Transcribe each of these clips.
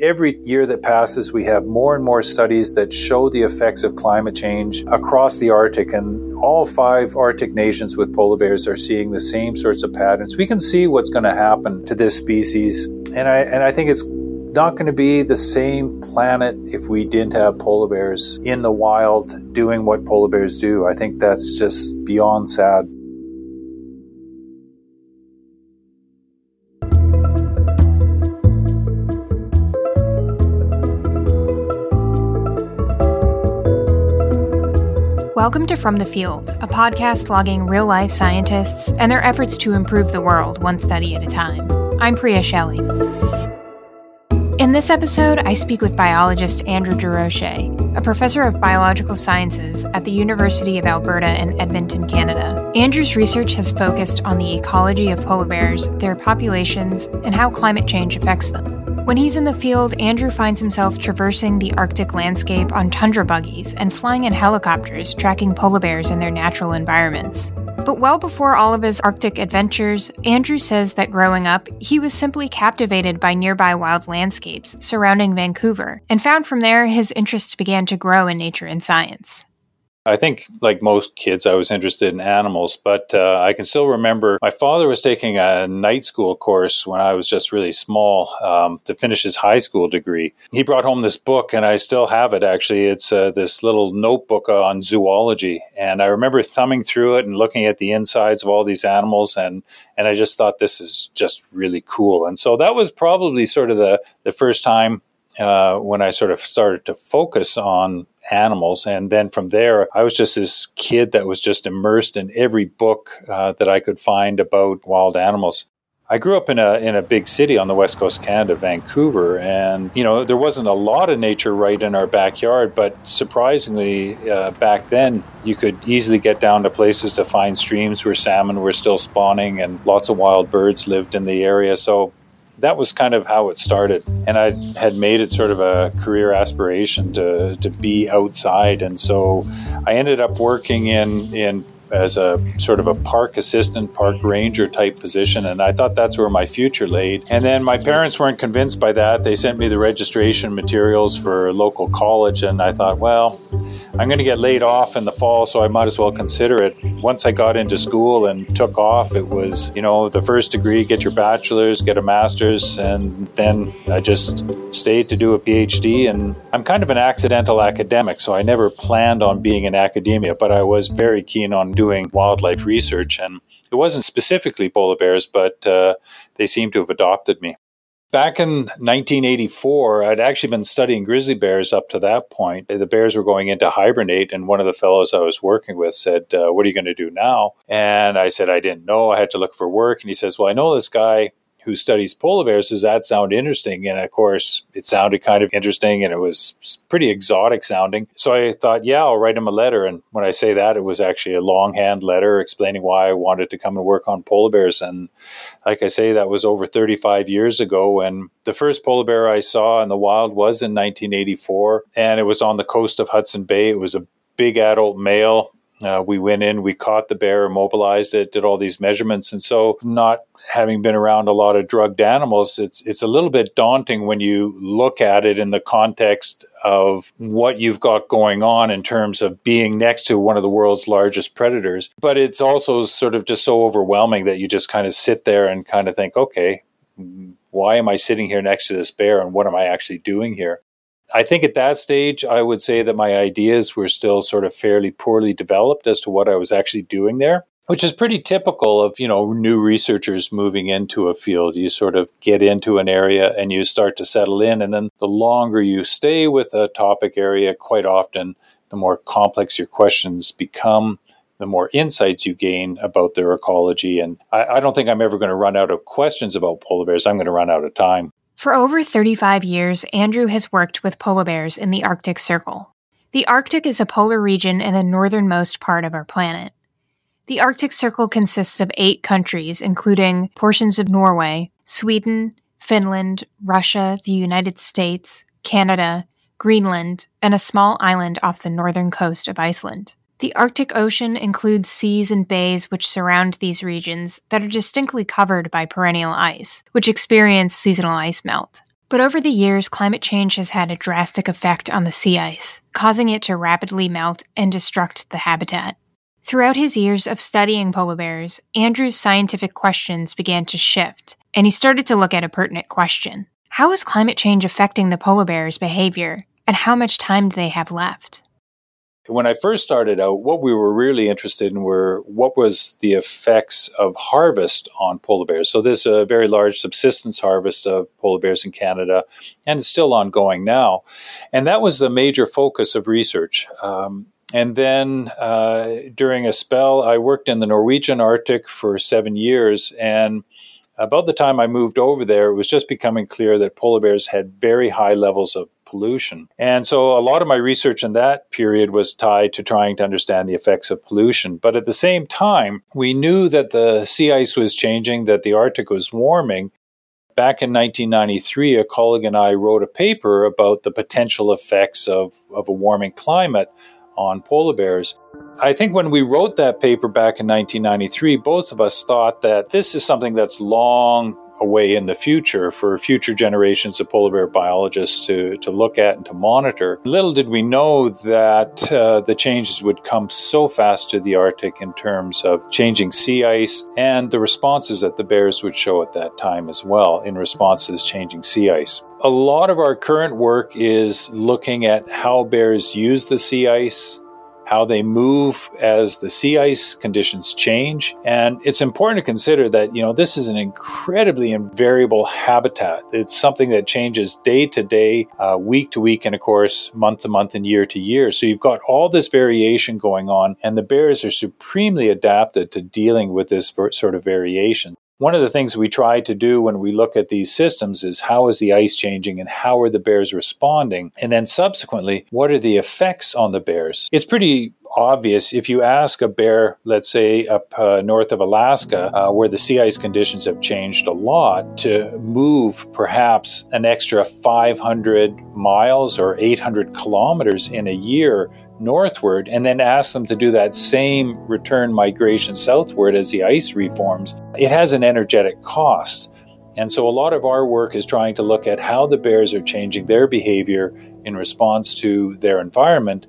every year that passes, we have more and more studies that show the effects of climate change across the Arctic. And all five Arctic nations with polar bears are seeing the same sorts of patterns. We can see what's going to happen to this species. And I, and I think it's not going to be the same planet if we didn't have polar bears in the wild doing what polar bears do. I think that's just beyond sad. Welcome to From the Field, a podcast logging real life scientists and their efforts to improve the world one study at a time. I'm Priya Shelley. In this episode, I speak with biologist Andrew Derocher, a professor of biological sciences at the University of Alberta in Edmonton, Canada. Andrew's research has focused on the ecology of polar bears, their populations, and how climate change affects them. When he's in the field, Andrew finds himself traversing the Arctic landscape on tundra buggies and flying in helicopters tracking polar bears in their natural environments. But well before all of his Arctic adventures, Andrew says that growing up, he was simply captivated by nearby wild landscapes surrounding Vancouver, and found from there his interests began to grow in nature and science. I think, like most kids, I was interested in animals, but uh, I can still remember my father was taking a night school course when I was just really small um, to finish his high school degree. He brought home this book, and I still have it actually. It's uh, this little notebook on zoology. And I remember thumbing through it and looking at the insides of all these animals, and, and I just thought this is just really cool. And so that was probably sort of the, the first time uh, when I sort of started to focus on animals. And then from there, I was just this kid that was just immersed in every book uh, that I could find about wild animals. I grew up in a in a big city on the west coast of Canada, Vancouver, and you know there wasn't a lot of nature right in our backyard. But surprisingly, uh, back then you could easily get down to places to find streams where salmon were still spawning, and lots of wild birds lived in the area. So that was kind of how it started. And I had made it sort of a career aspiration to, to be outside. And so I ended up working in, in as a sort of a park assistant, park ranger type position. And I thought that's where my future laid. And then my parents weren't convinced by that. They sent me the registration materials for local college. And I thought, well, I'm going to get laid off in the fall, so I might as well consider it. Once I got into school and took off, it was, you know, the first degree, get your bachelor's, get a master's, and then I just stayed to do a PhD. And I'm kind of an accidental academic, so I never planned on being in academia, but I was very keen on doing wildlife research. And it wasn't specifically polar bears, but uh, they seem to have adopted me. Back in 1984, I'd actually been studying grizzly bears up to that point. The bears were going into hibernate, and one of the fellows I was working with said, uh, What are you going to do now? And I said, I didn't know. I had to look for work. And he says, Well, I know this guy who studies polar bears, does that sound interesting? And of course, it sounded kind of interesting and it was pretty exotic sounding. So I thought, yeah, I'll write him a letter. And when I say that, it was actually a longhand letter explaining why I wanted to come and work on polar bears. And like I say, that was over 35 years ago. And the first polar bear I saw in the wild was in 1984. And it was on the coast of Hudson Bay. It was a big adult male. Uh, we went in, we caught the bear, immobilized it, did all these measurements. And so, not having been around a lot of drugged animals, it's it's a little bit daunting when you look at it in the context of what you've got going on in terms of being next to one of the world's largest predators. But it's also sort of just so overwhelming that you just kind of sit there and kind of think, okay, why am I sitting here next to this bear and what am I actually doing here? I think at that stage, I would say that my ideas were still sort of fairly poorly developed as to what I was actually doing there which is pretty typical of you know new researchers moving into a field. You sort of get into an area and you start to settle in and then the longer you stay with a topic area quite often the more complex your questions become the more insights you gain about their ecology. And i, I don't think i'm ever going to run out of questions about polar bears. I'm going to run out of time for over 35 years andrew has worked with polar bears in the arctic circle the arctic is a polar region in the northernmost part of our planet the Arctic Circle consists of eight countries, including portions of Norway, Sweden, Finland, Russia, the United States, Canada, Greenland, and a small island off the northern coast of Iceland. The Arctic Ocean includes seas and bays which surround these regions that are distinctly covered by perennial ice, which experience seasonal ice melt. But over the years, climate change has had a drastic effect on the sea ice, causing it to rapidly melt and destruct the habitat. Throughout his years of studying polar bears, Andrew's scientific questions began to shift, and he started to look at a pertinent question How is climate change affecting the polar bears' behavior, and how much time do they have left? When I first started out, what we were really interested in were what was the effects of harvest on polar bears. So there's a very large subsistence harvest of polar bears in Canada, and it's still ongoing now. And that was the major focus of research. Um, and then uh, during a spell, I worked in the Norwegian Arctic for seven years, and about the time I moved over there, it was just becoming clear that polar bears had very high levels of pollution. And so a lot of my research in that period was tied to trying to understand the effects of pollution. But at the same time, we knew that the sea ice was changing, that the Arctic was warming. Back in 1993, a colleague and I wrote a paper about the potential effects of, of a warming climate on polar bears. I think when we wrote that paper back in 1993, both of us thought that this is something that's long away in the future for future generations of polar bear biologists to, to look at and to monitor. Little did we know that uh, the changes would come so fast to the Arctic in terms of changing sea ice and the responses that the bears would show at that time as well in response to this changing sea ice. A lot of our current work is looking at how bears use the sea ice, how they move as the sea ice conditions change. And it's important to consider that, you know, this is an incredibly invariable habitat. It's something that changes day to day, uh, week to week, and of course, month to month and year to year. So you've got all this variation going on, and the bears are supremely adapted to dealing with this sort of variation. One of the things we try to do when we look at these systems is how is the ice changing and how are the bears responding? And then subsequently, what are the effects on the bears? It's pretty obvious if you ask a bear, let's say up uh, north of Alaska, uh, where the sea ice conditions have changed a lot, to move perhaps an extra 500 miles or 800 kilometers in a year northward and then ask them to do that same return migration southward as the ice reforms, it has an energetic cost. And so a lot of our work is trying to look at how the bears are changing their behavior in response to their environment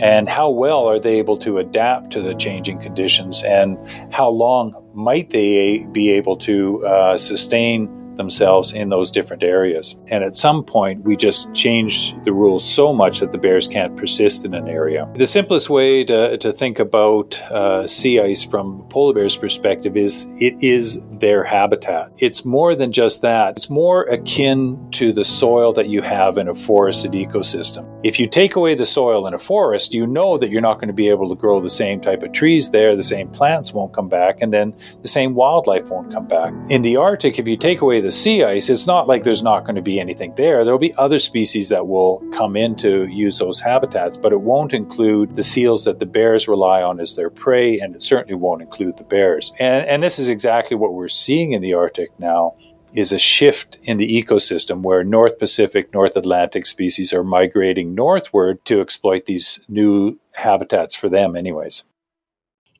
and how well are they able to adapt to the changing conditions and how long might they be able to uh, sustain themselves in those different areas. And at some point, we just change the rules so much that the bears can't persist in an area. The simplest way to, to think about uh, sea ice from polar bears' perspective is it is their habitat. It's more than just that, it's more akin to the soil that you have in a forested ecosystem. If you take away the soil in a forest, you know that you're not going to be able to grow the same type of trees there, the same plants won't come back, and then the same wildlife won't come back. In the Arctic, if you take away the the sea ice, it's not like there's not going to be anything there. There'll be other species that will come in to use those habitats, but it won't include the seals that the bears rely on as their prey, and it certainly won't include the bears. And, and this is exactly what we're seeing in the Arctic now is a shift in the ecosystem where North Pacific, North Atlantic species are migrating northward to exploit these new habitats for them, anyways.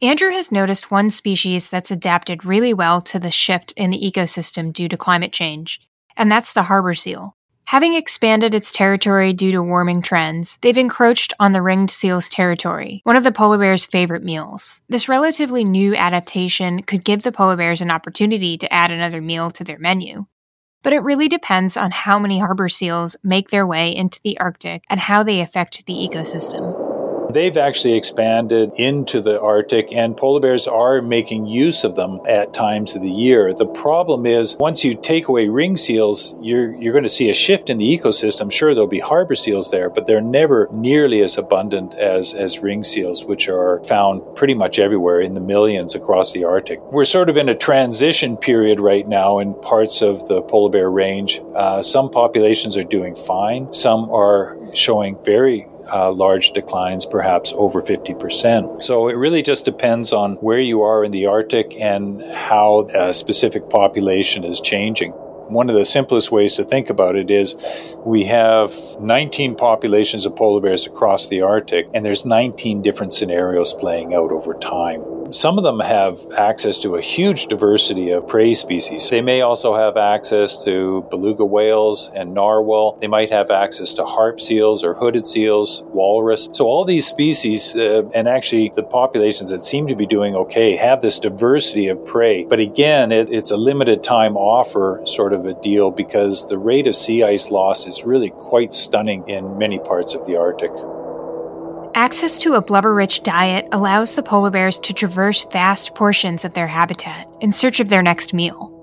Andrew has noticed one species that's adapted really well to the shift in the ecosystem due to climate change, and that's the harbor seal. Having expanded its territory due to warming trends, they've encroached on the ringed seal's territory, one of the polar bear's favorite meals. This relatively new adaptation could give the polar bears an opportunity to add another meal to their menu. But it really depends on how many harbor seals make their way into the Arctic and how they affect the ecosystem. They've actually expanded into the Arctic, and polar bears are making use of them at times of the year. The problem is, once you take away ring seals, you're, you're going to see a shift in the ecosystem. Sure, there'll be harbor seals there, but they're never nearly as abundant as, as ring seals, which are found pretty much everywhere in the millions across the Arctic. We're sort of in a transition period right now in parts of the polar bear range. Uh, some populations are doing fine, some are showing very uh, large declines, perhaps over 50%. So it really just depends on where you are in the Arctic and how a specific population is changing. One of the simplest ways to think about it is we have 19 populations of polar bears across the Arctic, and there's 19 different scenarios playing out over time. Some of them have access to a huge diversity of prey species. They may also have access to beluga whales and narwhal. They might have access to harp seals or hooded seals, walrus. So, all these species, uh, and actually the populations that seem to be doing okay, have this diversity of prey. But again, it, it's a limited time offer sort of a deal because the rate of sea ice loss is really quite stunning in many parts of the Arctic. Access to a blubber rich diet allows the polar bears to traverse vast portions of their habitat in search of their next meal.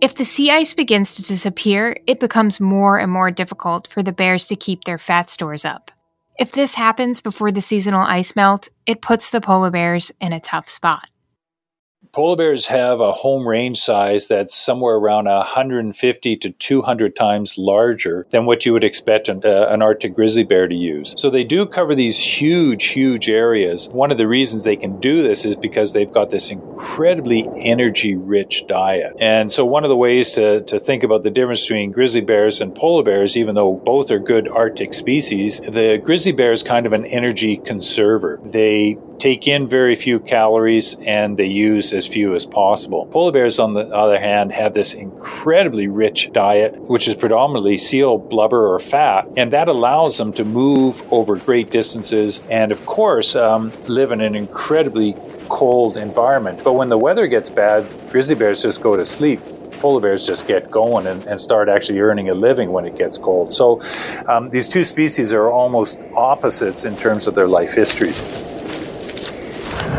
If the sea ice begins to disappear, it becomes more and more difficult for the bears to keep their fat stores up. If this happens before the seasonal ice melt, it puts the polar bears in a tough spot. Polar bears have a home range size that's somewhere around 150 to 200 times larger than what you would expect an, uh, an, Arctic grizzly bear to use. So they do cover these huge, huge areas. One of the reasons they can do this is because they've got this incredibly energy rich diet. And so one of the ways to, to think about the difference between grizzly bears and polar bears, even though both are good Arctic species, the grizzly bear is kind of an energy conserver. They take in very few calories and they use as few as possible. Polar bears, on the other hand, have this incredibly rich diet, which is predominantly seal blubber or fat, and that allows them to move over great distances and, of course, um, live in an incredibly cold environment. But when the weather gets bad, grizzly bears just go to sleep polar bears just get going and, and, start actually earning a living when it gets cold. So um, these two species are almost opposites in terms of their life histories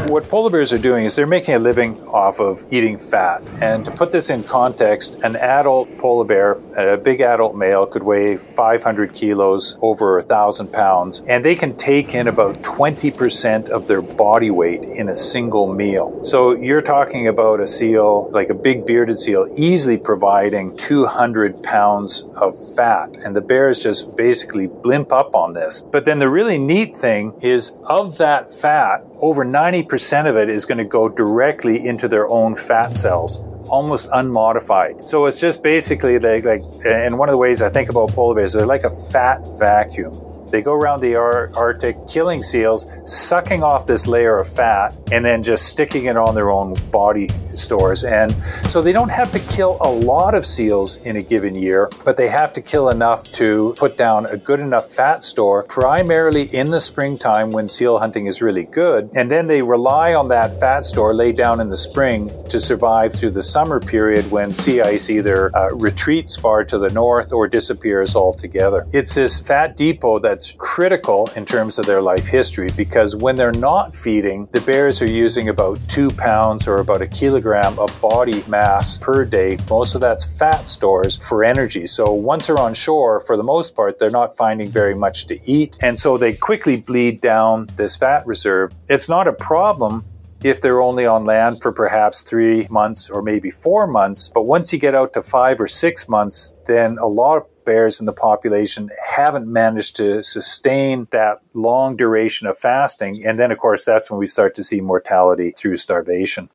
what polar bears are doing is they're making a living off of eating fat. And to put this in context, an adult polar bear, a big adult male, could weigh 500 kilos, over a thousand pounds, and they can take in about 20% of their body weight in a single meal. So you're talking about a seal, like a big bearded seal, easily providing 200 pounds of fat. And the bears just basically blimp up on this. But then the really neat thing is of that fat, over 90% of it is going to go directly into their own fat cells almost unmodified. So it's just basically like, like, and one of the ways I think about polar bears, they're like a fat vacuum. They go around the Arctic killing seals, sucking off this layer of fat, and then just sticking it on their own body stores. And so they don't have to kill a lot of seals in a given year, but they have to kill enough to put down a good enough fat store, primarily in the springtime when seal hunting is really good. And then they rely on that fat store laid down in the spring to survive through the summer period when sea ice either uh, retreats far to the north or disappears altogether. It's this fat depot that that's critical in terms of their life history because when they're not feeding, the bears are using about two pounds or about a kilogram of body mass per day. Most of that's fat stores for energy. So once they're on shore, for the most part, they're not finding very much to eat. And so they quickly bleed down this fat reserve. It's not a problem if they're only on land for perhaps three months or maybe four months. But once you get out to five or six months, then a lot bears in the population haven't managed to sustain that long duration of fasting. And then, of course, that's when we start to see mortality through starvation.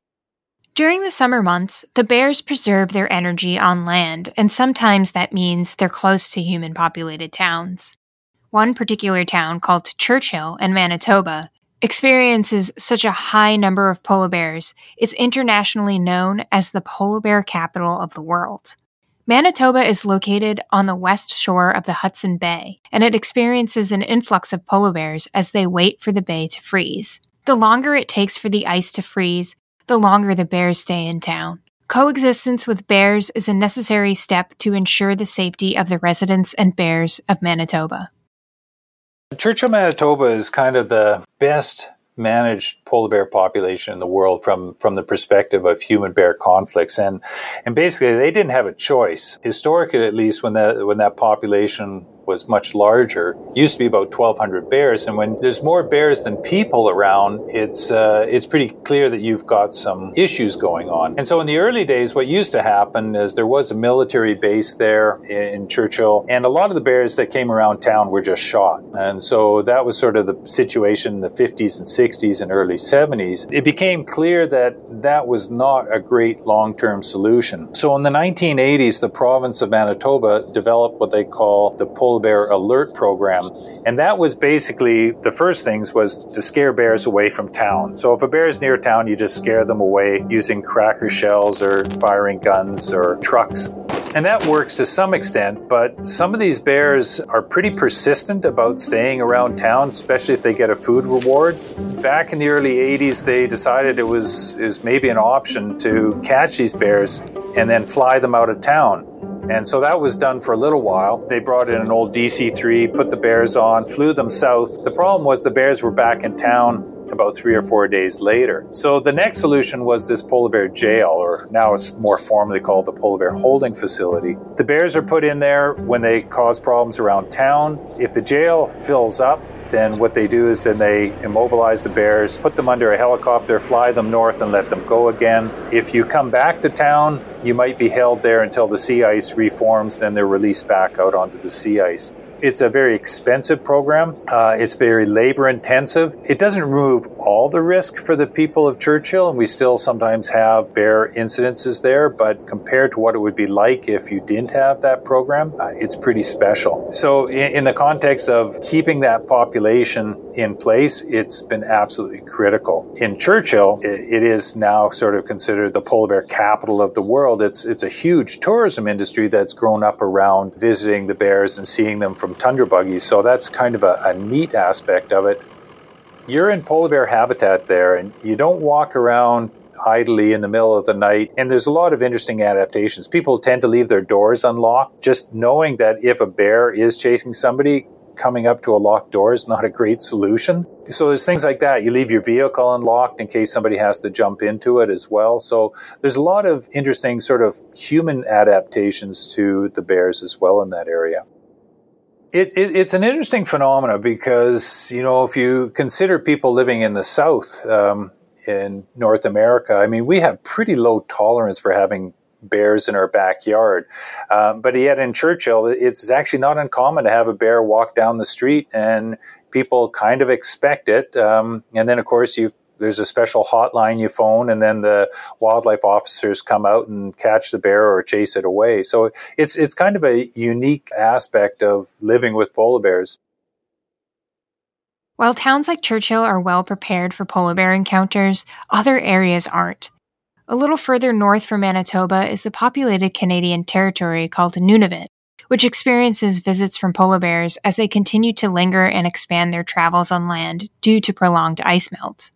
During the summer months, the bears preserve their energy on land, and sometimes that means they're close to human populated towns. One particular town called Churchill in Manitoba experiences such a high number of polar bears, it's internationally known as the polar bear capital of the world. Manitoba is located on the west shore of the Hudson Bay, and it experiences an influx of polar bears as they wait for the bay to freeze. The longer it takes for the ice to freeze, the longer the bears stay in town. Coexistence with bears is a necessary step to ensure the safety of the residents and bears of Manitoba. Churchill, Manitoba is kind of the best managed polar bear population in the world from from the perspective of human bear conflicts. And and basically they didn't have a choice. Historically at least when that when that population was much larger. It used to be about 1,200 bears, and when there's more bears than people around, it's uh, it's pretty clear that you've got some issues going on. And so in the early days, what used to happen is there was a military base there in Churchill, and a lot of the bears that came around town were just shot. And so that was sort of the situation in the 50s and 60s and early 70s. It became clear that that was not a great long-term solution. So in the 1980s, the province of Manitoba developed what they call the Polar Bear Alert Program, and that was basically the first things was to scare bears away from town. So if a bear is near town, you just scare them away using cracker shells or firing guns or trucks. And that works to some extent, but some of these bears are pretty persistent about staying around town, especially if they get a food reward. Back in the early 80s, they decided it was, it was maybe an option to catch these bears and then fly them out of town. And so that was done for a little while. They brought in an old DC 3, put the bears on, flew them south. The problem was the bears were back in town about three or four days later. So the next solution was this polar bear jail, or now it's more formally called the polar bear holding facility. The bears are put in there when they cause problems around town. If the jail fills up, then what they do is then they immobilize the bears, put them under a helicopter, fly them north, and let them go again. If you come back to town, you might be held there until the sea ice reforms, then they're released back out onto the sea ice. It's a very expensive program. Uh, it's very labor intensive. It doesn't remove all the risk for the people of Churchill, and we still sometimes have bear incidences there, but compared to what it would be like if you didn't have that program, uh, it's pretty special. So, in, in the context of keeping that population in place, it's been absolutely critical. In Churchill, it, is now sort of considered the polar bear capital of the world. It's, it's a huge tourism industry that's grown up around visiting the bears and seeing them from tundra buggies. So that's kind of a, a neat aspect of it. You're in polar bear habitat there, and you don't walk around idly in the middle of the night. And there's a lot of interesting adaptations. People tend to leave their doors unlocked, just knowing that if a bear is chasing somebody, coming up to a locked door is not a great solution. So there's things like that. You leave your vehicle unlocked in case somebody has to jump into it as well. So there's a lot of interesting sort of human adaptations to the bears as well in that area. It, it, it's an interesting phenomena because, you know, if you consider people living in the South, um, in North America, I mean, we have pretty low tolerance for having bears in our backyard. Um, but yet in Churchill, it's actually not uncommon to have a bear walk down the street and people kind of expect it. Um, and then, of course, you there's a special hotline you phone, and then the wildlife officers come out and catch the bear or chase it away. So it's it's kind of a unique aspect of living with polar bears. While towns like Churchill are well prepared for polar bear encounters, other areas aren't. A little further north from Manitoba is the populated Canadian territory called Nunavut, which experiences visits from polar bears as they continue to linger and expand their travels on land due to prolonged ice melt.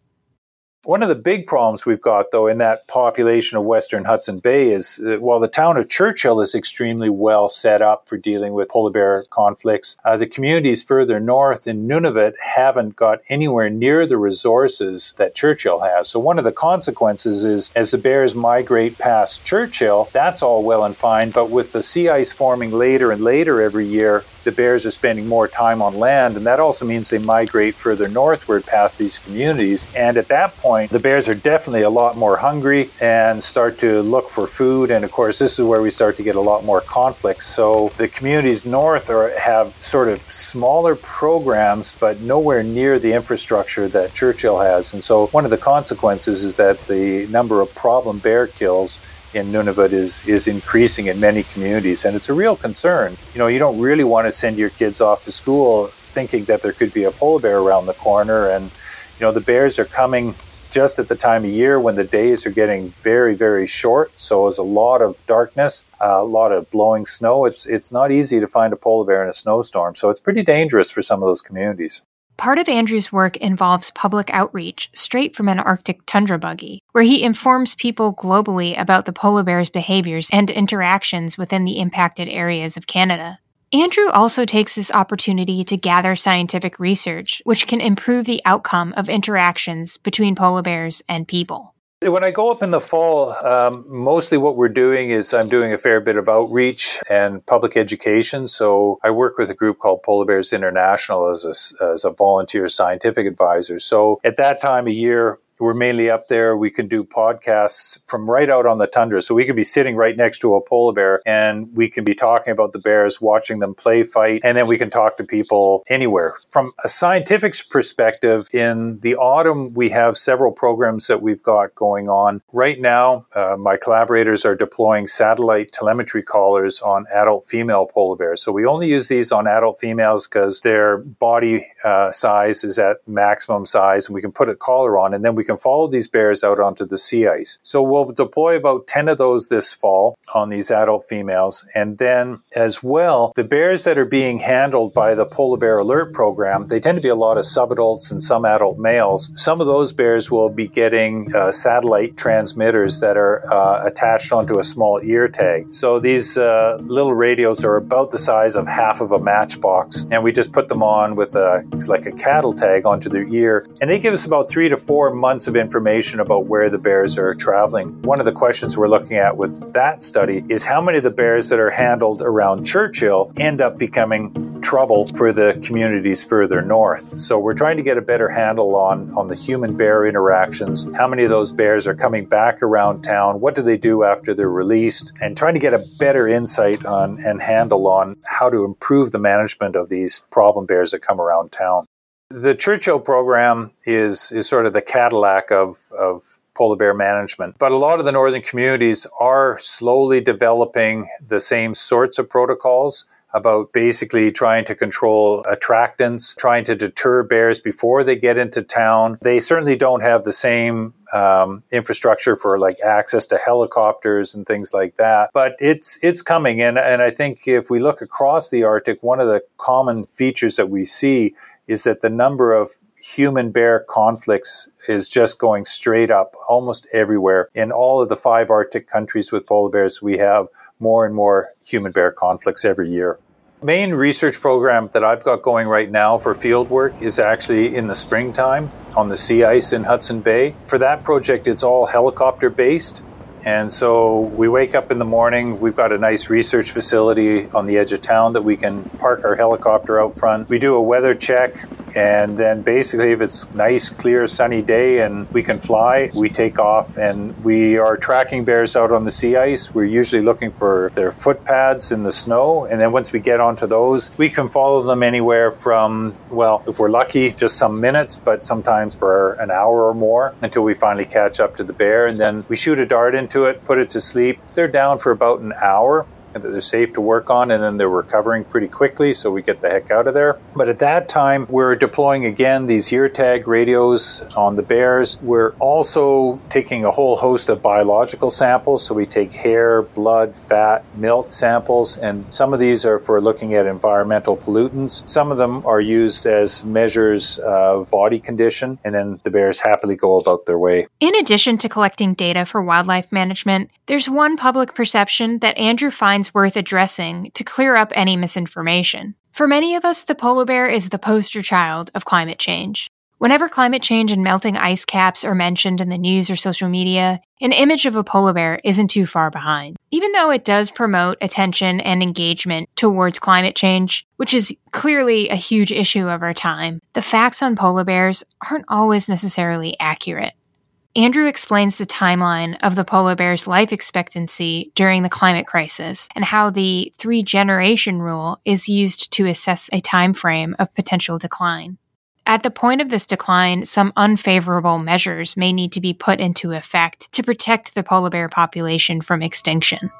One of the big problems we've got, though, in that population of Western Hudson Bay is uh, while the town of Churchill is extremely well set up for dealing with polar bear conflicts, uh, the communities further north in Nunavut haven't got anywhere near the resources that Churchill has. So, one of the consequences is as the bears migrate past Churchill, that's all well and fine, but with the sea ice forming later and later every year, the bears are spending more time on land, and that also means they migrate further northward past these communities. And at that point, the bears are definitely a lot more hungry and start to look for food. And of course, this is where we start to get a lot more conflicts. So the communities north are, have sort of smaller programs, but nowhere near the infrastructure that Churchill has. And so one of the consequences is that the number of problem bear kills in Nunavut is is increasing in many communities, and it's a real concern. You know, you don't really want to send your kids off to school thinking that there could be a polar bear around the corner, and you know the bears are coming just at the time of year when the days are getting very very short. So there's a lot of darkness a lot of blowing snow. It's it's not easy to find a polar bear in a snowstorm. So it's pretty dangerous for some of those communities. Part of Andrew's work involves public outreach straight from an Arctic tundra buggy, where he informs people globally about the polar bear's behaviors and interactions within the impacted areas of Canada. Andrew also takes this opportunity to gather scientific research, which can improve the outcome of interactions between polar bears and people. When I go up in the fall, um, mostly what we're doing is I'm doing a fair bit of outreach and public education. So I work with a group called Polar Bears International as a, as a volunteer scientific advisor. So at that time of year, we're mainly up there. We can do podcasts from right out on the tundra. So we could be sitting right next to a polar bear and we can be talking about the bears, watching them play fight, and then we can talk to people anywhere. From a scientific perspective, in the autumn, we have several programs that we've got going on. Right now, uh, my collaborators are deploying satellite telemetry collars on adult female polar bears. So we only use these on adult females because their body uh, size is at maximum size and we can put a collar on and then we can follow these bears out onto the sea ice. So we'll deploy about 10 of those this fall on these adult females. And then as well, the bears that are being handled by the Polar Bear Alert program, they tend to be a lot of subadults and some adult males. Some of those bears will be getting uh, satellite transmitters that are uh, attached onto a small ear tag. So these uh, little radios are about the size of half of a matchbox, and we just put them on with a like a cattle tag onto their ear, and they give us about three to four months months of information about where the bears are traveling. One of the questions we're looking at with that study is how many of the bears that are handled around Churchill end up becoming trouble for the communities further north. So we're trying to get a better handle on, on the human bear interactions, how many of those bears are coming back around town, what do they do after they're released, and trying to get a better insight on and handle on how to improve the management of these problem bears that come around town. The Churchill program is is sort of the Cadillac of of polar bear management. But a lot of the northern communities are slowly developing the same sorts of protocols about basically trying to control attractants, trying to deter bears before they get into town. They certainly don't have the same um, infrastructure for like access to helicopters and things like that. But it's it's coming, and and I think if we look across the Arctic, one of the common features that we see is that the number of human bear conflicts is just going straight up almost everywhere. In all of the five Arctic countries with polar bears, we have more and more human bear conflicts every year. Main research program that I've got going right now for field work is actually in the springtime on the sea ice in Hudson Bay. For that project, it's all helicopter based. And so we wake up in the morning. We've got a nice research facility on the edge of town that we can park our helicopter out front. We do a weather check, and then basically, if it's nice, clear, sunny day and we can fly, we take off. And we are tracking bears out on the sea ice. We're usually looking for their footpads in the snow. And then once we get onto those, we can follow them anywhere from, well, if we're lucky, just some minutes, but sometimes for an hour or more until we finally catch up to the bear. And then we shoot a dart into to it, put it to sleep. They're down for about an hour that they're safe to work on, and then they're recovering pretty quickly, so we get the heck out of there. But at that time, we're deploying again these ear tag radios on the bears. We're also taking a whole host of biological samples, so we take hair, blood, fat, milk samples, and some of these are for looking at environmental pollutants. Some of them are used as measures of body condition, and then the bears happily go about their way. In addition to collecting data for wildlife management, there's one public perception that Andrew finds worth addressing to clear up any misinformation. For many of us, the polar bear is the poster child of climate change. Whenever climate change and melting ice caps are mentioned in the news or social media, an image of a polar bear isn't too far behind. Even though it does promote attention and engagement towards climate change, which is clearly a huge issue of our time, the facts on polar bears aren't always necessarily accurate. Andrew explains the timeline of the polar bear's life expectancy during the climate crisis and how the three generation rule is used to assess a time frame of potential decline. At the point of this decline, some unfavorable measures may need to be put into effect to protect the polar bear population from extinction.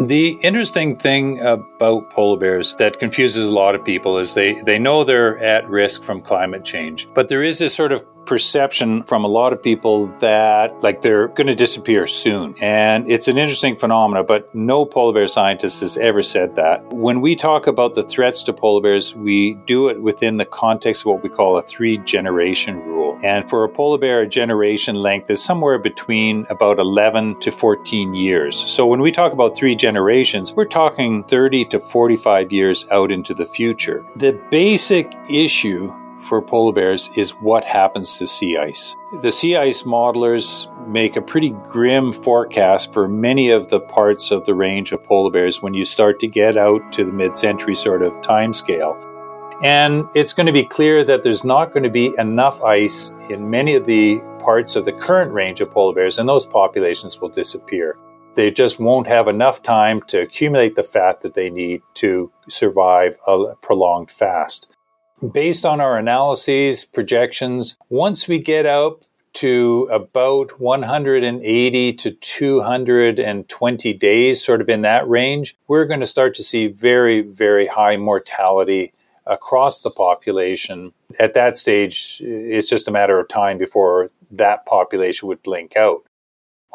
The interesting thing about polar bears that confuses a lot of people is they, they know they're at risk from climate change, but there is this sort of perception from a lot of people that like they're going to disappear soon. And it's an interesting phenomenon, but no polar bear scientist has ever said that. When we talk about the threats to polar bears, we do it within the context of what we call a three generation rule. And for a polar bear, a generation length is somewhere between about 11 to 14 years. So when we talk about three generations, we're talking 30 to 45 years out into the future. The basic issue for polar bears is what happens to sea ice. The sea ice modelers make a pretty grim forecast for many of the parts of the range of polar bears when you start to get out to the mid century sort of time scale. And it's going to be clear that there's not going to be enough ice in many of the parts of the current range of polar bears, and those populations will disappear. They just won't have enough time to accumulate the fat that they need to survive a prolonged fast. Based on our analyses, projections, once we get out to about 180 to 220 days, sort of in that range, we're going to start to see very, very high mortality across the population. At that stage, it's just a matter of time before that population would blink out.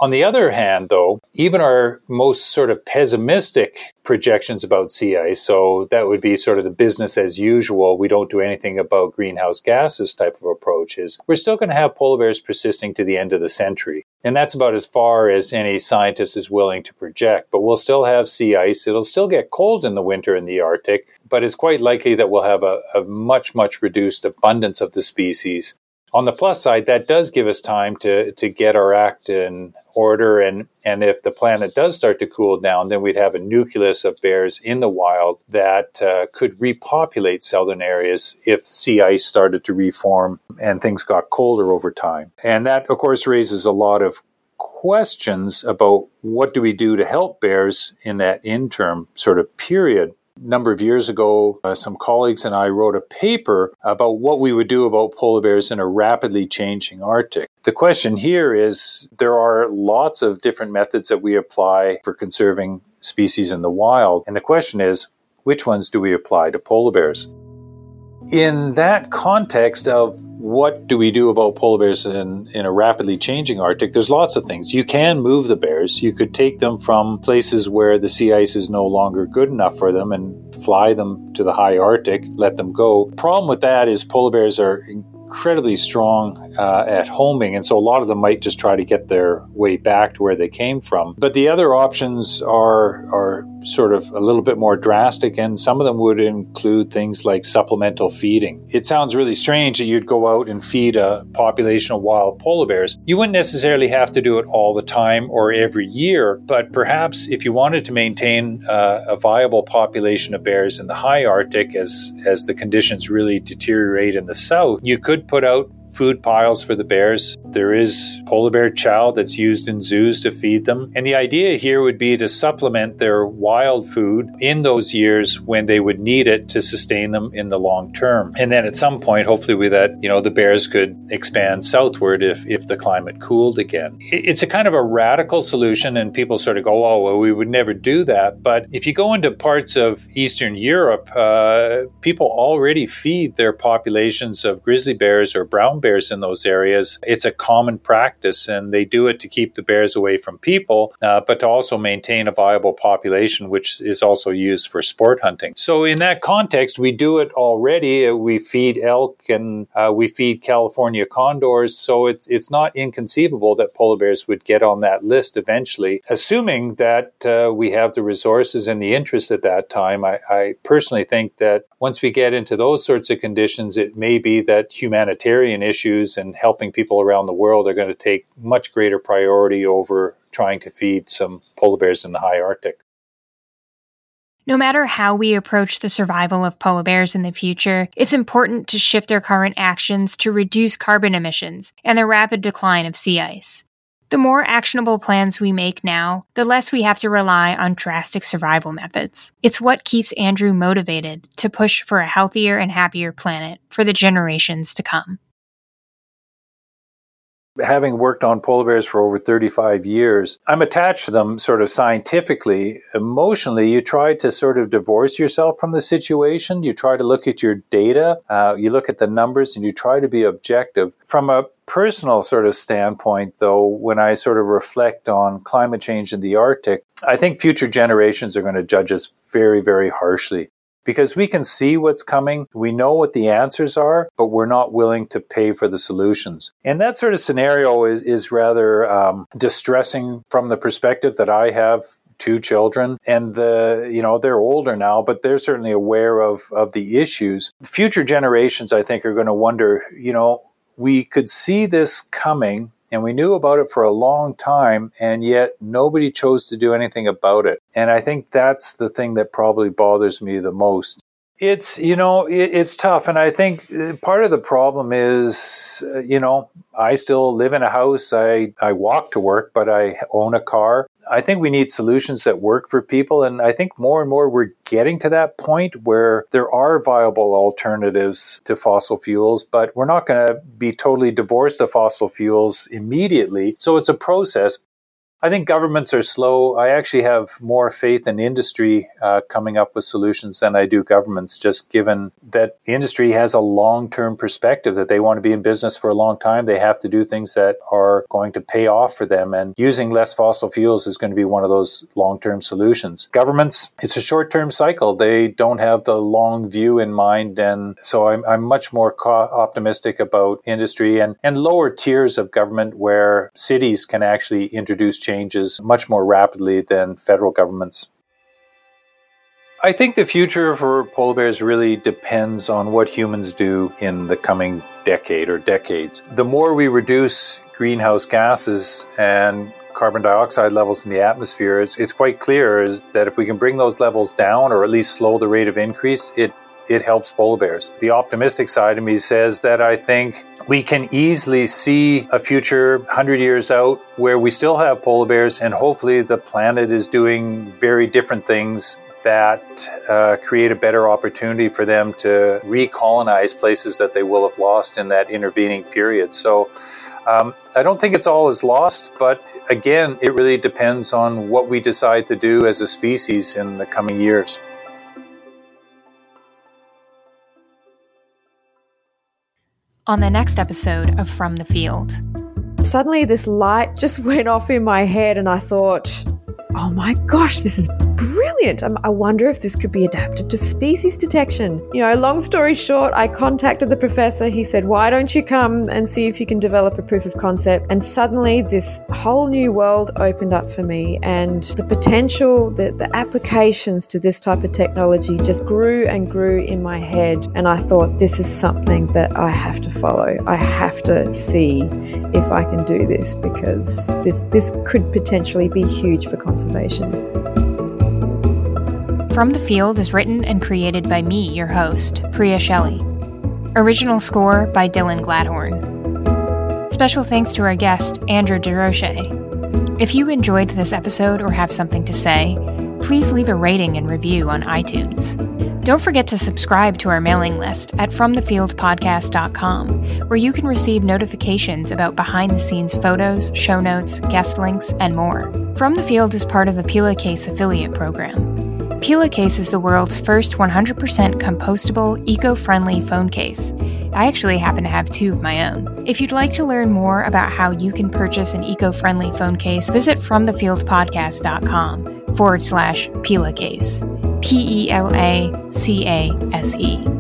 On the other hand, though, even our most sort of pessimistic projections about sea ice, so that would be sort of the business as usual, we don't do anything about greenhouse gases type of approaches, we're still going to have polar bears persisting to the end of the century. And that's about as far as any scientist is willing to project. But we'll still have sea ice. It'll still get cold in the winter in the Arctic, but it's quite likely that we'll have a, a much, much reduced abundance of the species on the plus side, that does give us time to to get our act in order, and and if the planet does start to cool down, then we'd have a nucleus of bears in the wild that uh, could repopulate southern areas if sea ice started to reform and things got colder over time. And that, of course, raises a lot of questions about what do we do to help bears in that interim sort of period number of years ago, uh, some colleagues and I wrote a paper about what we would do about polar bears in a rapidly changing Arctic. The question here is there are lots of different methods that we apply for conserving species in the wild. And the question is, which ones do we apply to polar bears? In that context of what do we do about polar bears in, in a rapidly changing Arctic? There's lots of things. You can move the bears. You could take them from places where the sea ice is no longer good enough for them and fly them to the high Arctic, let them go. Problem with that is polar bears are incredibly strong uh, at homing, and so a lot of them might just try to get their way back to where they came from. But the other options are are sort of a little bit more drastic, and some of them would include things like supplemental feeding. It sounds really strange that you'd go out and feed a population of wild polar bears. You wouldn't necessarily have to do it all the time or every year, but perhaps if you wanted to maintain uh, a viable population of bears in the high Arctic as as the conditions really deteriorate in the south, you could put out food piles for the bears. There is polar bear chow that's used in zoos to feed them. And the idea here would be to supplement their wild food in those years when they would need it to sustain them in the long term. And then at some point, hopefully with that, you know, the bears could expand southward if, if the climate cooled again. It's a kind of a radical solution and people sort of go, oh, well, we would never do that. But if you go into parts of Eastern Europe, uh, people already feed their populations of grizzly bears or brown bears in those areas, it's a common practice, and they do it to keep the bears away from people, uh, but to also maintain a viable population, which is also used for sport hunting. So, in that context, we do it already. We feed elk and uh, we feed California condors, so it's it's not inconceivable that polar bears would get on that list eventually, assuming that uh, we have the resources and the interest at that time. I, I personally think that once we get into those sorts of conditions, it may be that humanitarian issues and helping people around the world are going to take much greater priority over trying to feed some polar bears in the high Arctic. No matter how we approach the survival of polar bears in the future, it's important to shift our current actions to reduce carbon emissions and the rapid decline of sea ice. The more actionable plans we make now, the less we have to rely on drastic survival methods. It's what keeps Andrew motivated to push for a healthier and happier planet for the generations to come having worked on polar bears for over 35 years, I'm attached to them sort of scientifically. Emotionally, you try to sort of divorce yourself from the situation. You try to look at your data, uh, you look at the numbers, and you try to be objective. From a personal sort of standpoint, though, when I sort of reflect on climate change in the Arctic, I think future generations are going to judge us very, very harshly because we can see what's coming. We know what the answers are, but we're not willing to pay for the solutions. And that sort of scenario is, is rather um, distressing from the perspective that I have two children, and the you know they're older now, but they're certainly aware of of the issues. Future generations, I think, are going to wonder. You know, we could see this coming and we knew about it for a long time, and yet nobody chose to do anything about it. And I think that's the thing that probably bothers me the most. It's, you know, it, it's tough. And I think uh, part of the problem is, uh, you know, I still live in a house. I, I walk to work, but I own a car. I think we need solutions that work for people. And I think more and more we're getting to that point where there are viable alternatives to fossil fuels, but we're not going to be totally divorced of fossil fuels immediately. So it's a process. I think governments are slow. I actually have more faith in industry uh, coming up with solutions than I do governments, just given that industry has a long term perspective that they want to be in business for a long time. They have to do things that are going to pay off for them. And using less fossil fuels is going to be one of those long term solutions. Governments, it's a short term cycle. They don't have the long view in mind. And so I'm, I'm much more co- optimistic about industry and, and lower tiers of government where cities can actually introduce changes much more rapidly than federal governments. I think the future for polar bears really depends on what humans do in the coming decade or decades. The more we reduce greenhouse gases and carbon dioxide levels in the atmosphere, it's, it's quite clear is that if we can bring those levels down or at least slow the rate of increase, it it helps polar bears. The optimistic side of me says that I think we can easily see a future 100 years out where we still have polar bears and hopefully the planet is doing very different things that uh, create a better opportunity for them to recolonize places that they will have lost in that intervening period. So um, I don't think it's all is lost, but again, it really depends on what we decide to do as a species in the coming years. On the next episode of From the Field. Suddenly, this light just went off in my head, and I thought, oh my gosh, this is brilliant. Um, I wonder if this could be adapted to species detection. You know, long story short, I contacted the professor. He said, Why don't you come and see if you can develop a proof of concept? And suddenly, this whole new world opened up for me, and the potential, the, the applications to this type of technology just grew and grew in my head. And I thought, This is something that I have to follow. I have to see if I can do this because this, this could potentially be huge for conservation. From the Field is written and created by me, your host, Priya Shelley. Original score by Dylan Gladhorn. Special thanks to our guest, Andrew Derocher. If you enjoyed this episode or have something to say, please leave a rating and review on iTunes. Don't forget to subscribe to our mailing list at FromTheFieldPodcast.com, where you can receive notifications about behind the scenes photos, show notes, guest links, and more. From the Field is part of a Pela Case affiliate program. Pela Case is the world's first 100% compostable, eco friendly phone case. I actually happen to have two of my own. If you'd like to learn more about how you can purchase an eco friendly phone case, visit FromTheFieldPodcast.com forward slash Pelacase. P E L A C A S E.